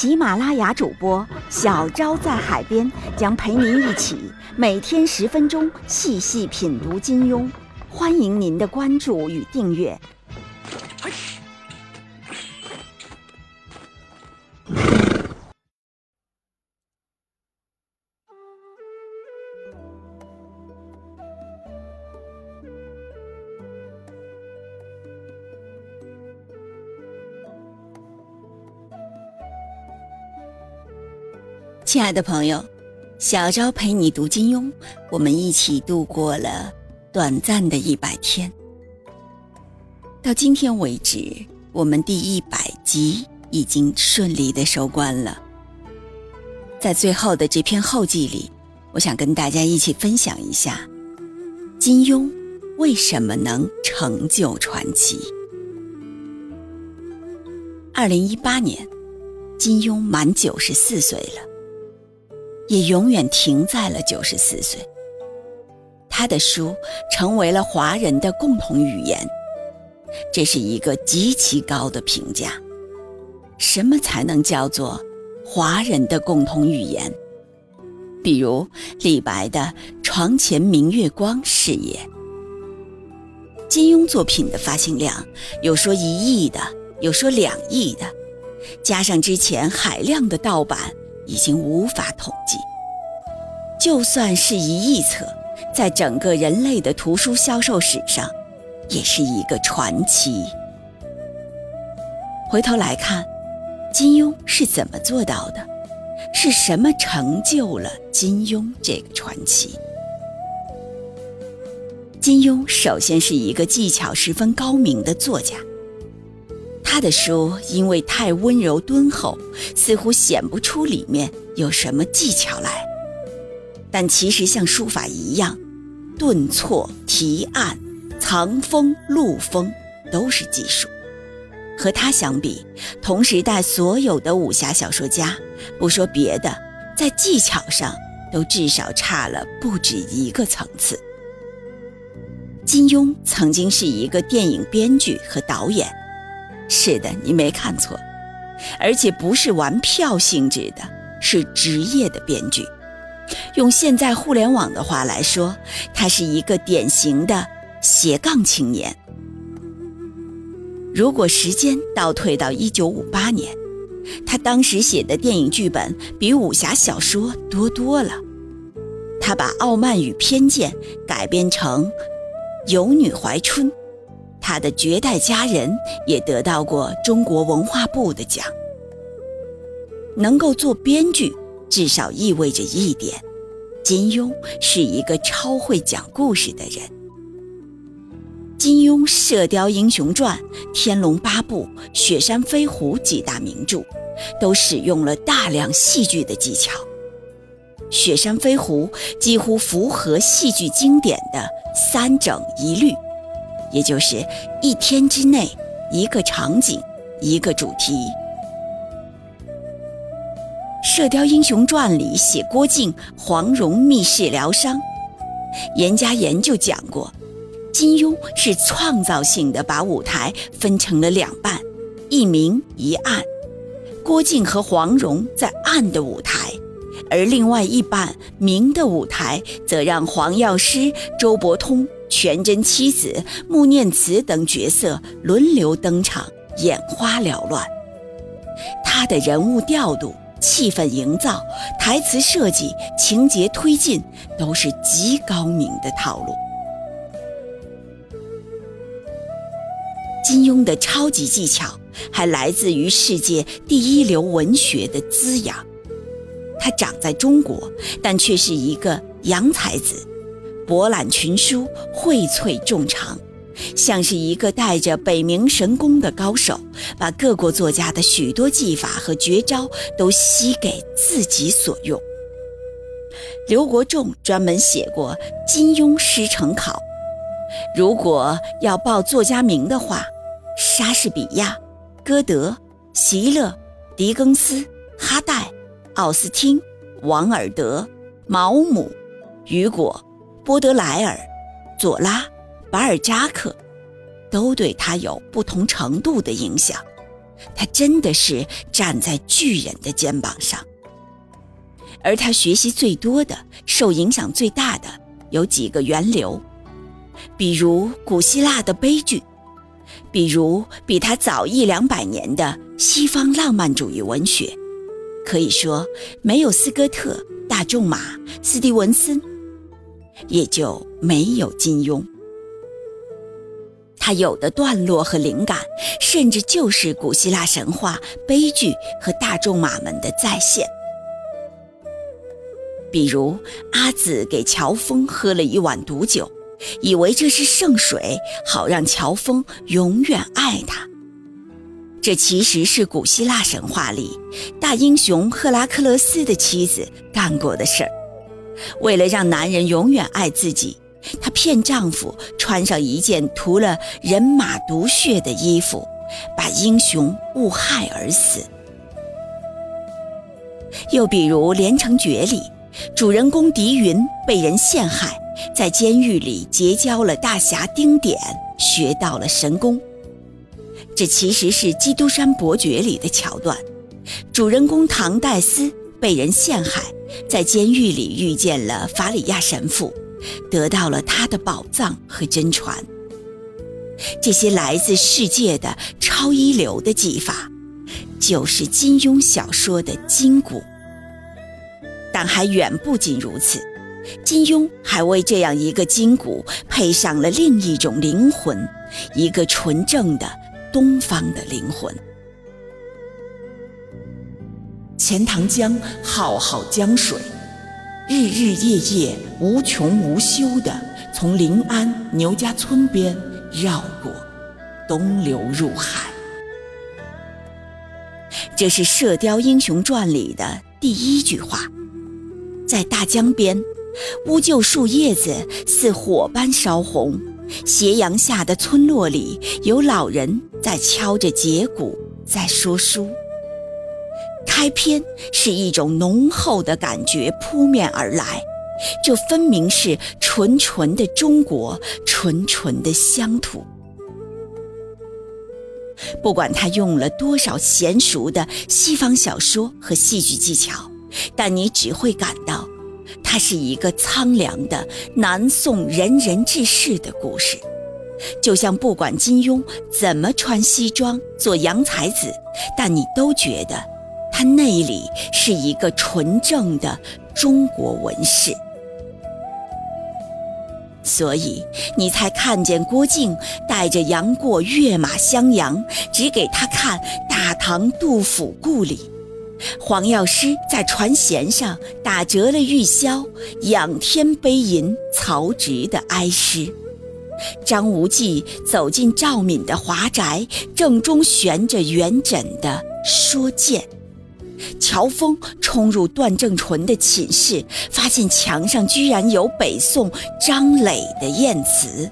喜马拉雅主播小昭在海边将陪您一起每天十分钟细细品读金庸，欢迎您的关注与订阅。亲爱的朋友，小昭陪你读金庸，我们一起度过了短暂的一百天。到今天为止，我们第一百集已经顺利的收官了。在最后的这篇后记里，我想跟大家一起分享一下，金庸为什么能成就传奇。二零一八年，金庸满九十四岁了。也永远停在了九十四岁。他的书成为了华人的共同语言，这是一个极其高的评价。什么才能叫做华人的共同语言？比如李白的“床前明月光”是也。金庸作品的发行量，有说一亿的，有说两亿的，加上之前海量的盗版。已经无法统计。就算是一亿册，在整个人类的图书销售史上，也是一个传奇。回头来看，金庸是怎么做到的？是什么成就了金庸这个传奇？金庸首先是一个技巧十分高明的作家。他的书因为太温柔敦厚，似乎显不出里面有什么技巧来。但其实像书法一样，顿挫、提按、藏锋、露锋都是技术。和他相比，同时代所有的武侠小说家，不说别的，在技巧上都至少差了不止一个层次。金庸曾经是一个电影编剧和导演。是的，你没看错，而且不是玩票性质的，是职业的编剧。用现在互联网的话来说，他是一个典型的斜杠青年。如果时间倒退到一九五八年，他当时写的电影剧本比武侠小说多多了。他把《傲慢与偏见》改编成《有女怀春》。他的《绝代佳人》也得到过中国文化部的奖。能够做编剧，至少意味着一点：金庸是一个超会讲故事的人。金庸《射雕英雄传》《天龙八部》《雪山飞狐》几大名著，都使用了大量戏剧的技巧。《雪山飞狐》几乎符合戏剧经典的三整一律。也就是一天之内，一个场景，一个主题。《射雕英雄传》里写郭靖、黄蓉密室疗伤，严家言就讲过，金庸是创造性的把舞台分成了两半，一明一暗。郭靖和黄蓉在暗的舞台，而另外一半明的舞台，则让黄药师、周伯通。全真七子、穆念慈等角色轮流登场，眼花缭乱。他的人物调度、气氛营造、台词设计、情节推进，都是极高明的套路。金庸的超级技巧，还来自于世界第一流文学的滋养。他长在中国，但却是一个洋才子。博览群书，荟萃众长，像是一个带着北冥神功的高手，把各国作家的许多技法和绝招都吸给自己所用。刘国仲专门写过《金庸师承考》，如果要报作家名的话，莎士比亚、歌德、席勒、狄更斯、哈代、奥斯汀、王尔德、毛姆、雨果、波德莱尔、左拉。巴尔扎克都对他有不同程度的影响，他真的是站在巨人的肩膀上。而他学习最多的、受影响最大的有几个源流，比如古希腊的悲剧，比如比他早一两百年的西方浪漫主义文学。可以说，没有斯科特、大仲马、斯蒂文森，也就没有金庸。他有的段落和灵感，甚至就是古希腊神话、悲剧和大仲马们的再现。比如阿紫给乔峰喝了一碗毒酒，以为这是圣水，好让乔峰永远爱他。这其实是古希腊神话里大英雄赫拉克勒斯的妻子干过的事儿，为了让男人永远爱自己。她骗丈夫穿上一件涂了人马毒血的衣服，把英雄误害而死。又比如《连城诀》里，主人公狄云被人陷害，在监狱里结交了大侠丁典，学到了神功。这其实是《基督山伯爵》里的桥段，主人公唐代斯被人陷害，在监狱里遇见了法里亚神父。得到了他的宝藏和真传，这些来自世界的超一流的技法，就是金庸小说的筋骨。但还远不仅如此，金庸还为这样一个筋骨配上了另一种灵魂，一个纯正的东方的灵魂。钱塘江浩浩江水。日日夜夜无穷无休地从临安牛家村边绕过，东流入海。这是《射雕英雄传》里的第一句话。在大江边，乌桕树叶子似火般烧红，斜阳下的村落里，有老人在敲着节鼓，在说书。开篇是一种浓厚的感觉扑面而来，这分明是纯纯的中国，纯纯的乡土。不管他用了多少娴熟的西方小说和戏剧技巧，但你只会感到，它是一个苍凉的南宋仁人志士的故事。就像不管金庸怎么穿西装做洋才子，但你都觉得。他那里是一个纯正的中国文士，所以你才看见郭靖带着杨过跃马襄阳，只给他看大唐杜甫故里；黄药师在船舷上打折了玉箫，仰天悲吟曹植的哀诗；张无忌走进赵敏的华宅，正中悬着元稹的说剑。乔峰冲入段正淳的寝室，发现墙上居然有北宋张磊的艳词。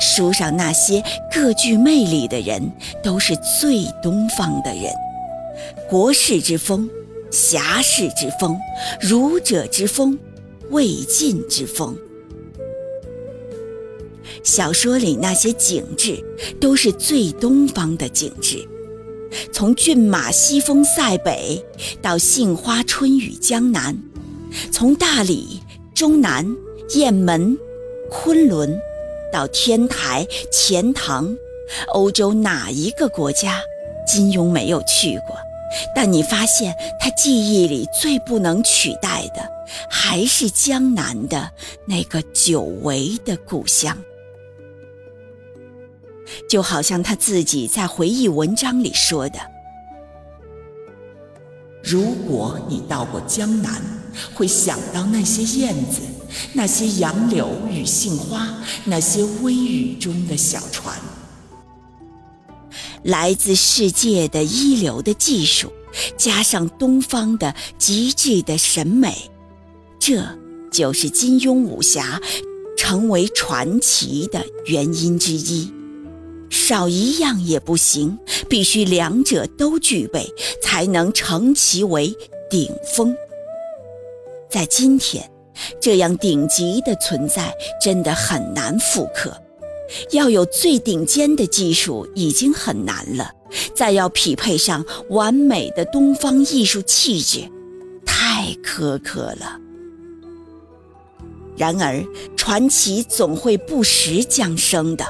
书上那些各具魅力的人，都是最东方的人，国士之风，侠士之风，儒者之风，魏晋之风。小说里那些景致，都是最东方的景致。从骏马西风塞北，到杏花春雨江南；从大理、中南、雁门、昆仑，到天台、钱塘，欧洲哪一个国家，金庸没有去过？但你发现他记忆里最不能取代的，还是江南的那个久违的故乡。就好像他自己在回忆文章里说的：“如果你到过江南，会想到那些燕子那些杨柳与杏花，那些微雨中的小船。来自世界的一流的技术，加上东方的极致的审美，这就是金庸武侠成为传奇的原因之一。少一样也不行，必须两者都具备，才能成其为顶峰。在今天，这样顶级的存在真的很难复刻。要有最顶尖的技术已经很难了，再要匹配上完美的东方艺术气质，太苛刻了。然而，传奇总会不时降生的。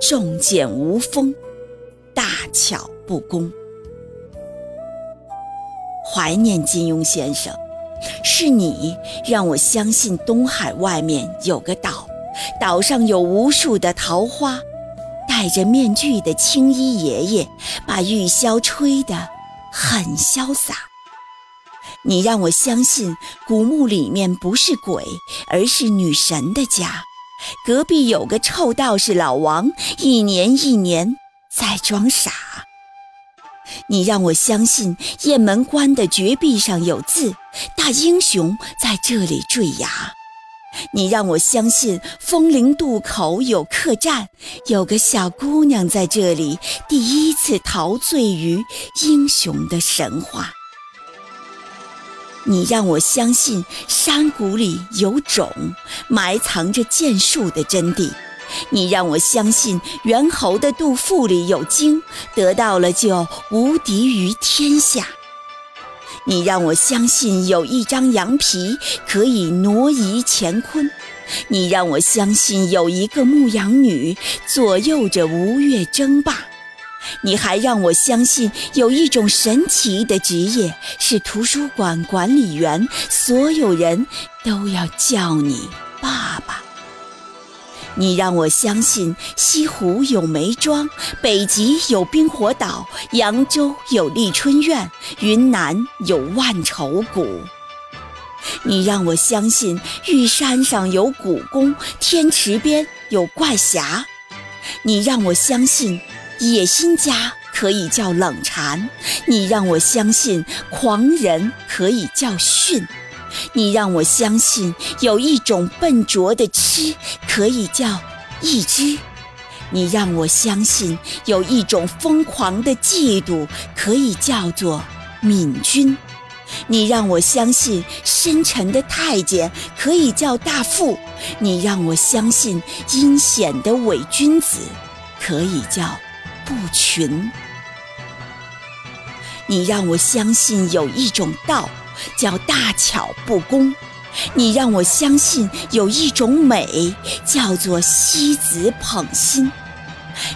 重剑无锋，大巧不工。怀念金庸先生，是你让我相信东海外面有个岛。岛上有无数的桃花，戴着面具的青衣爷爷把玉箫吹得很潇洒。你让我相信古墓里面不是鬼，而是女神的家。隔壁有个臭道士老王，一年一年在装傻。你让我相信雁门关的绝壁上有字，大英雄在这里坠崖。你让我相信风陵渡口有客栈，有个小姑娘在这里第一次陶醉于英雄的神话。你让我相信山谷里有种埋藏着剑术的真谛。你让我相信猿猴的肚腹里有精，得到了就无敌于天下。你让我相信有一张羊皮可以挪移乾坤，你让我相信有一个牧羊女左右着吴越争霸，你还让我相信有一种神奇的职业是图书馆管理员，所有人都要叫你爸爸。你让我相信西湖有梅庄，北极有冰火岛，扬州有丽春院，云南有万愁谷。你让我相信玉山上有古宫，天池边有怪侠。你让我相信野心家可以叫冷禅，你让我相信狂人可以叫驯。你让我相信有一种笨拙的痴可以叫一只，你让我相信有一种疯狂的嫉妒可以叫做敏君，你让我相信深沉的太监可以叫大富，你让我相信阴险的伪君子可以叫不群，你让我相信有一种道。叫大巧不工，你让我相信有一种美叫做西子捧心，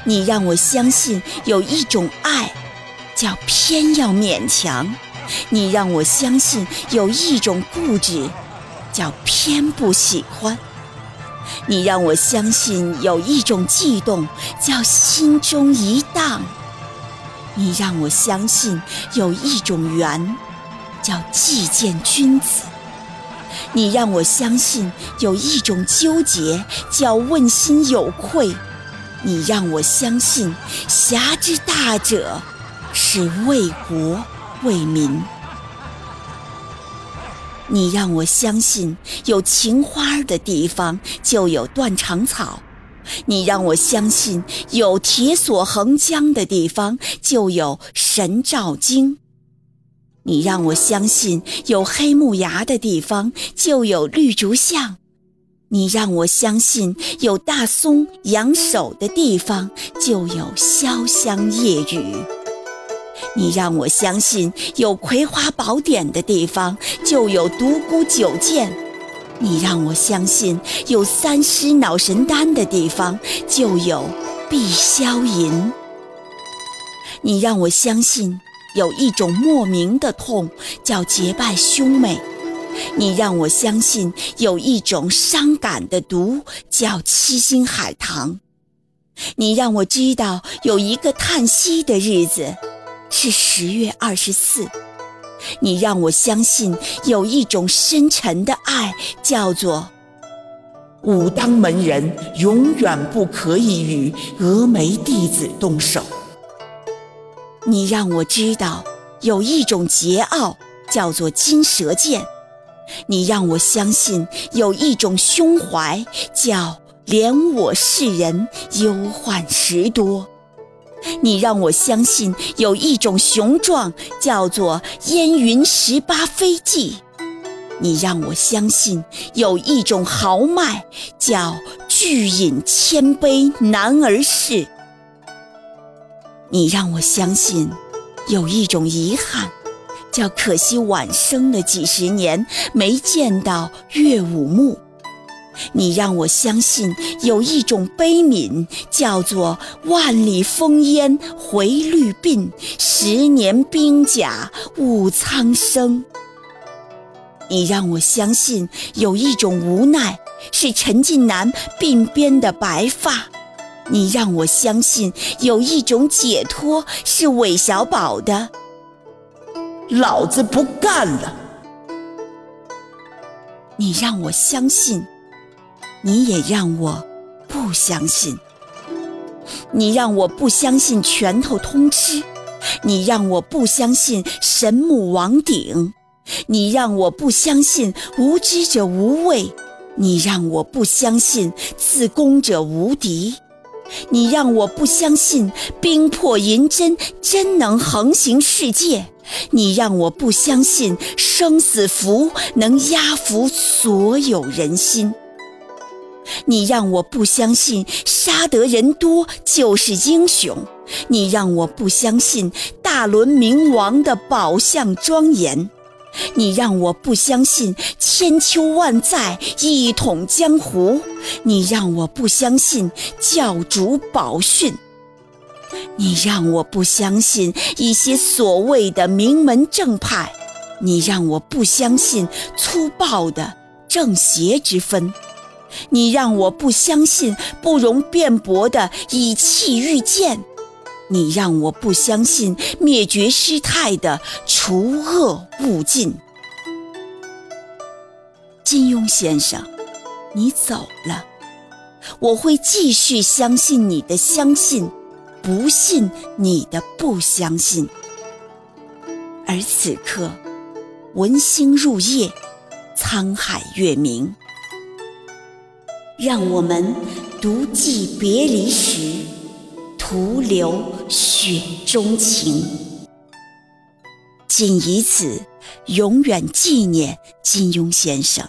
你让我相信有一种爱叫偏要勉强，你让我相信有一种固执叫偏不喜欢，你让我相信有一种悸动叫心中一荡，你让我相信有一种缘。叫既见君子，你让我相信有一种纠结叫问心有愧，你让我相信侠之大者是为国为民，你让我相信有情花的地方就有断肠草，你让我相信有铁索横江的地方就有神照经。你让我相信有黑木崖的地方就有绿竹巷，你让我相信有大松养手的地方就有潇湘夜雨，你让我相信有葵花宝典的地方就有独孤九剑，你让我相信有三尸脑神丹的地方就有碧霄银，你让我相信。有一种莫名的痛，叫结拜兄妹。你让我相信有一种伤感的毒，叫七星海棠。你让我知道有一个叹息的日子，是十月二十四。你让我相信有一种深沉的爱，叫做武当门人永远不可以与峨眉弟子动手。你让我知道有一种桀骜，叫做金蛇剑。你让我相信有一种胸怀，叫怜我世人忧患时多；你让我相信有一种雄壮，叫做烟云十八飞骑；你让我相信有一种豪迈，叫巨饮千杯男儿事；你让我相信有一种遗憾。叫可惜晚生了几十年，没见到岳武穆。你让我相信有一种悲悯，叫做万里烽烟回绿鬓，十年兵甲误苍生。你让我相信有一种无奈，是陈近南鬓边的白发。你让我相信有一种解脱，是韦小宝的。老子不干了！你让我相信，你也让我不相信。你让我不相信拳头通吃，你让我不相信神木王鼎，你让我不相信无知者无畏，你让我不相信自宫者无敌，你让我不相信冰魄银针真能横行世界。你让我不相信生死符能压服所有人心，你让我不相信杀得人多就是英雄，你让我不相信大轮明王的宝相庄严，你让我不相信千秋万载一统江湖，你让我不相信教主宝训。你让我不相信一些所谓的名门正派，你让我不相信粗暴的正邪之分，你让我不相信不容辩驳的以气御剑，你让我不相信灭绝师太的除恶务尽。金庸先生，你走了，我会继续相信你的相信。不信你的不相信，而此刻，文星入夜，沧海月明，让我们独寄别离时，徒留雪中情。仅以此，永远纪念金庸先生。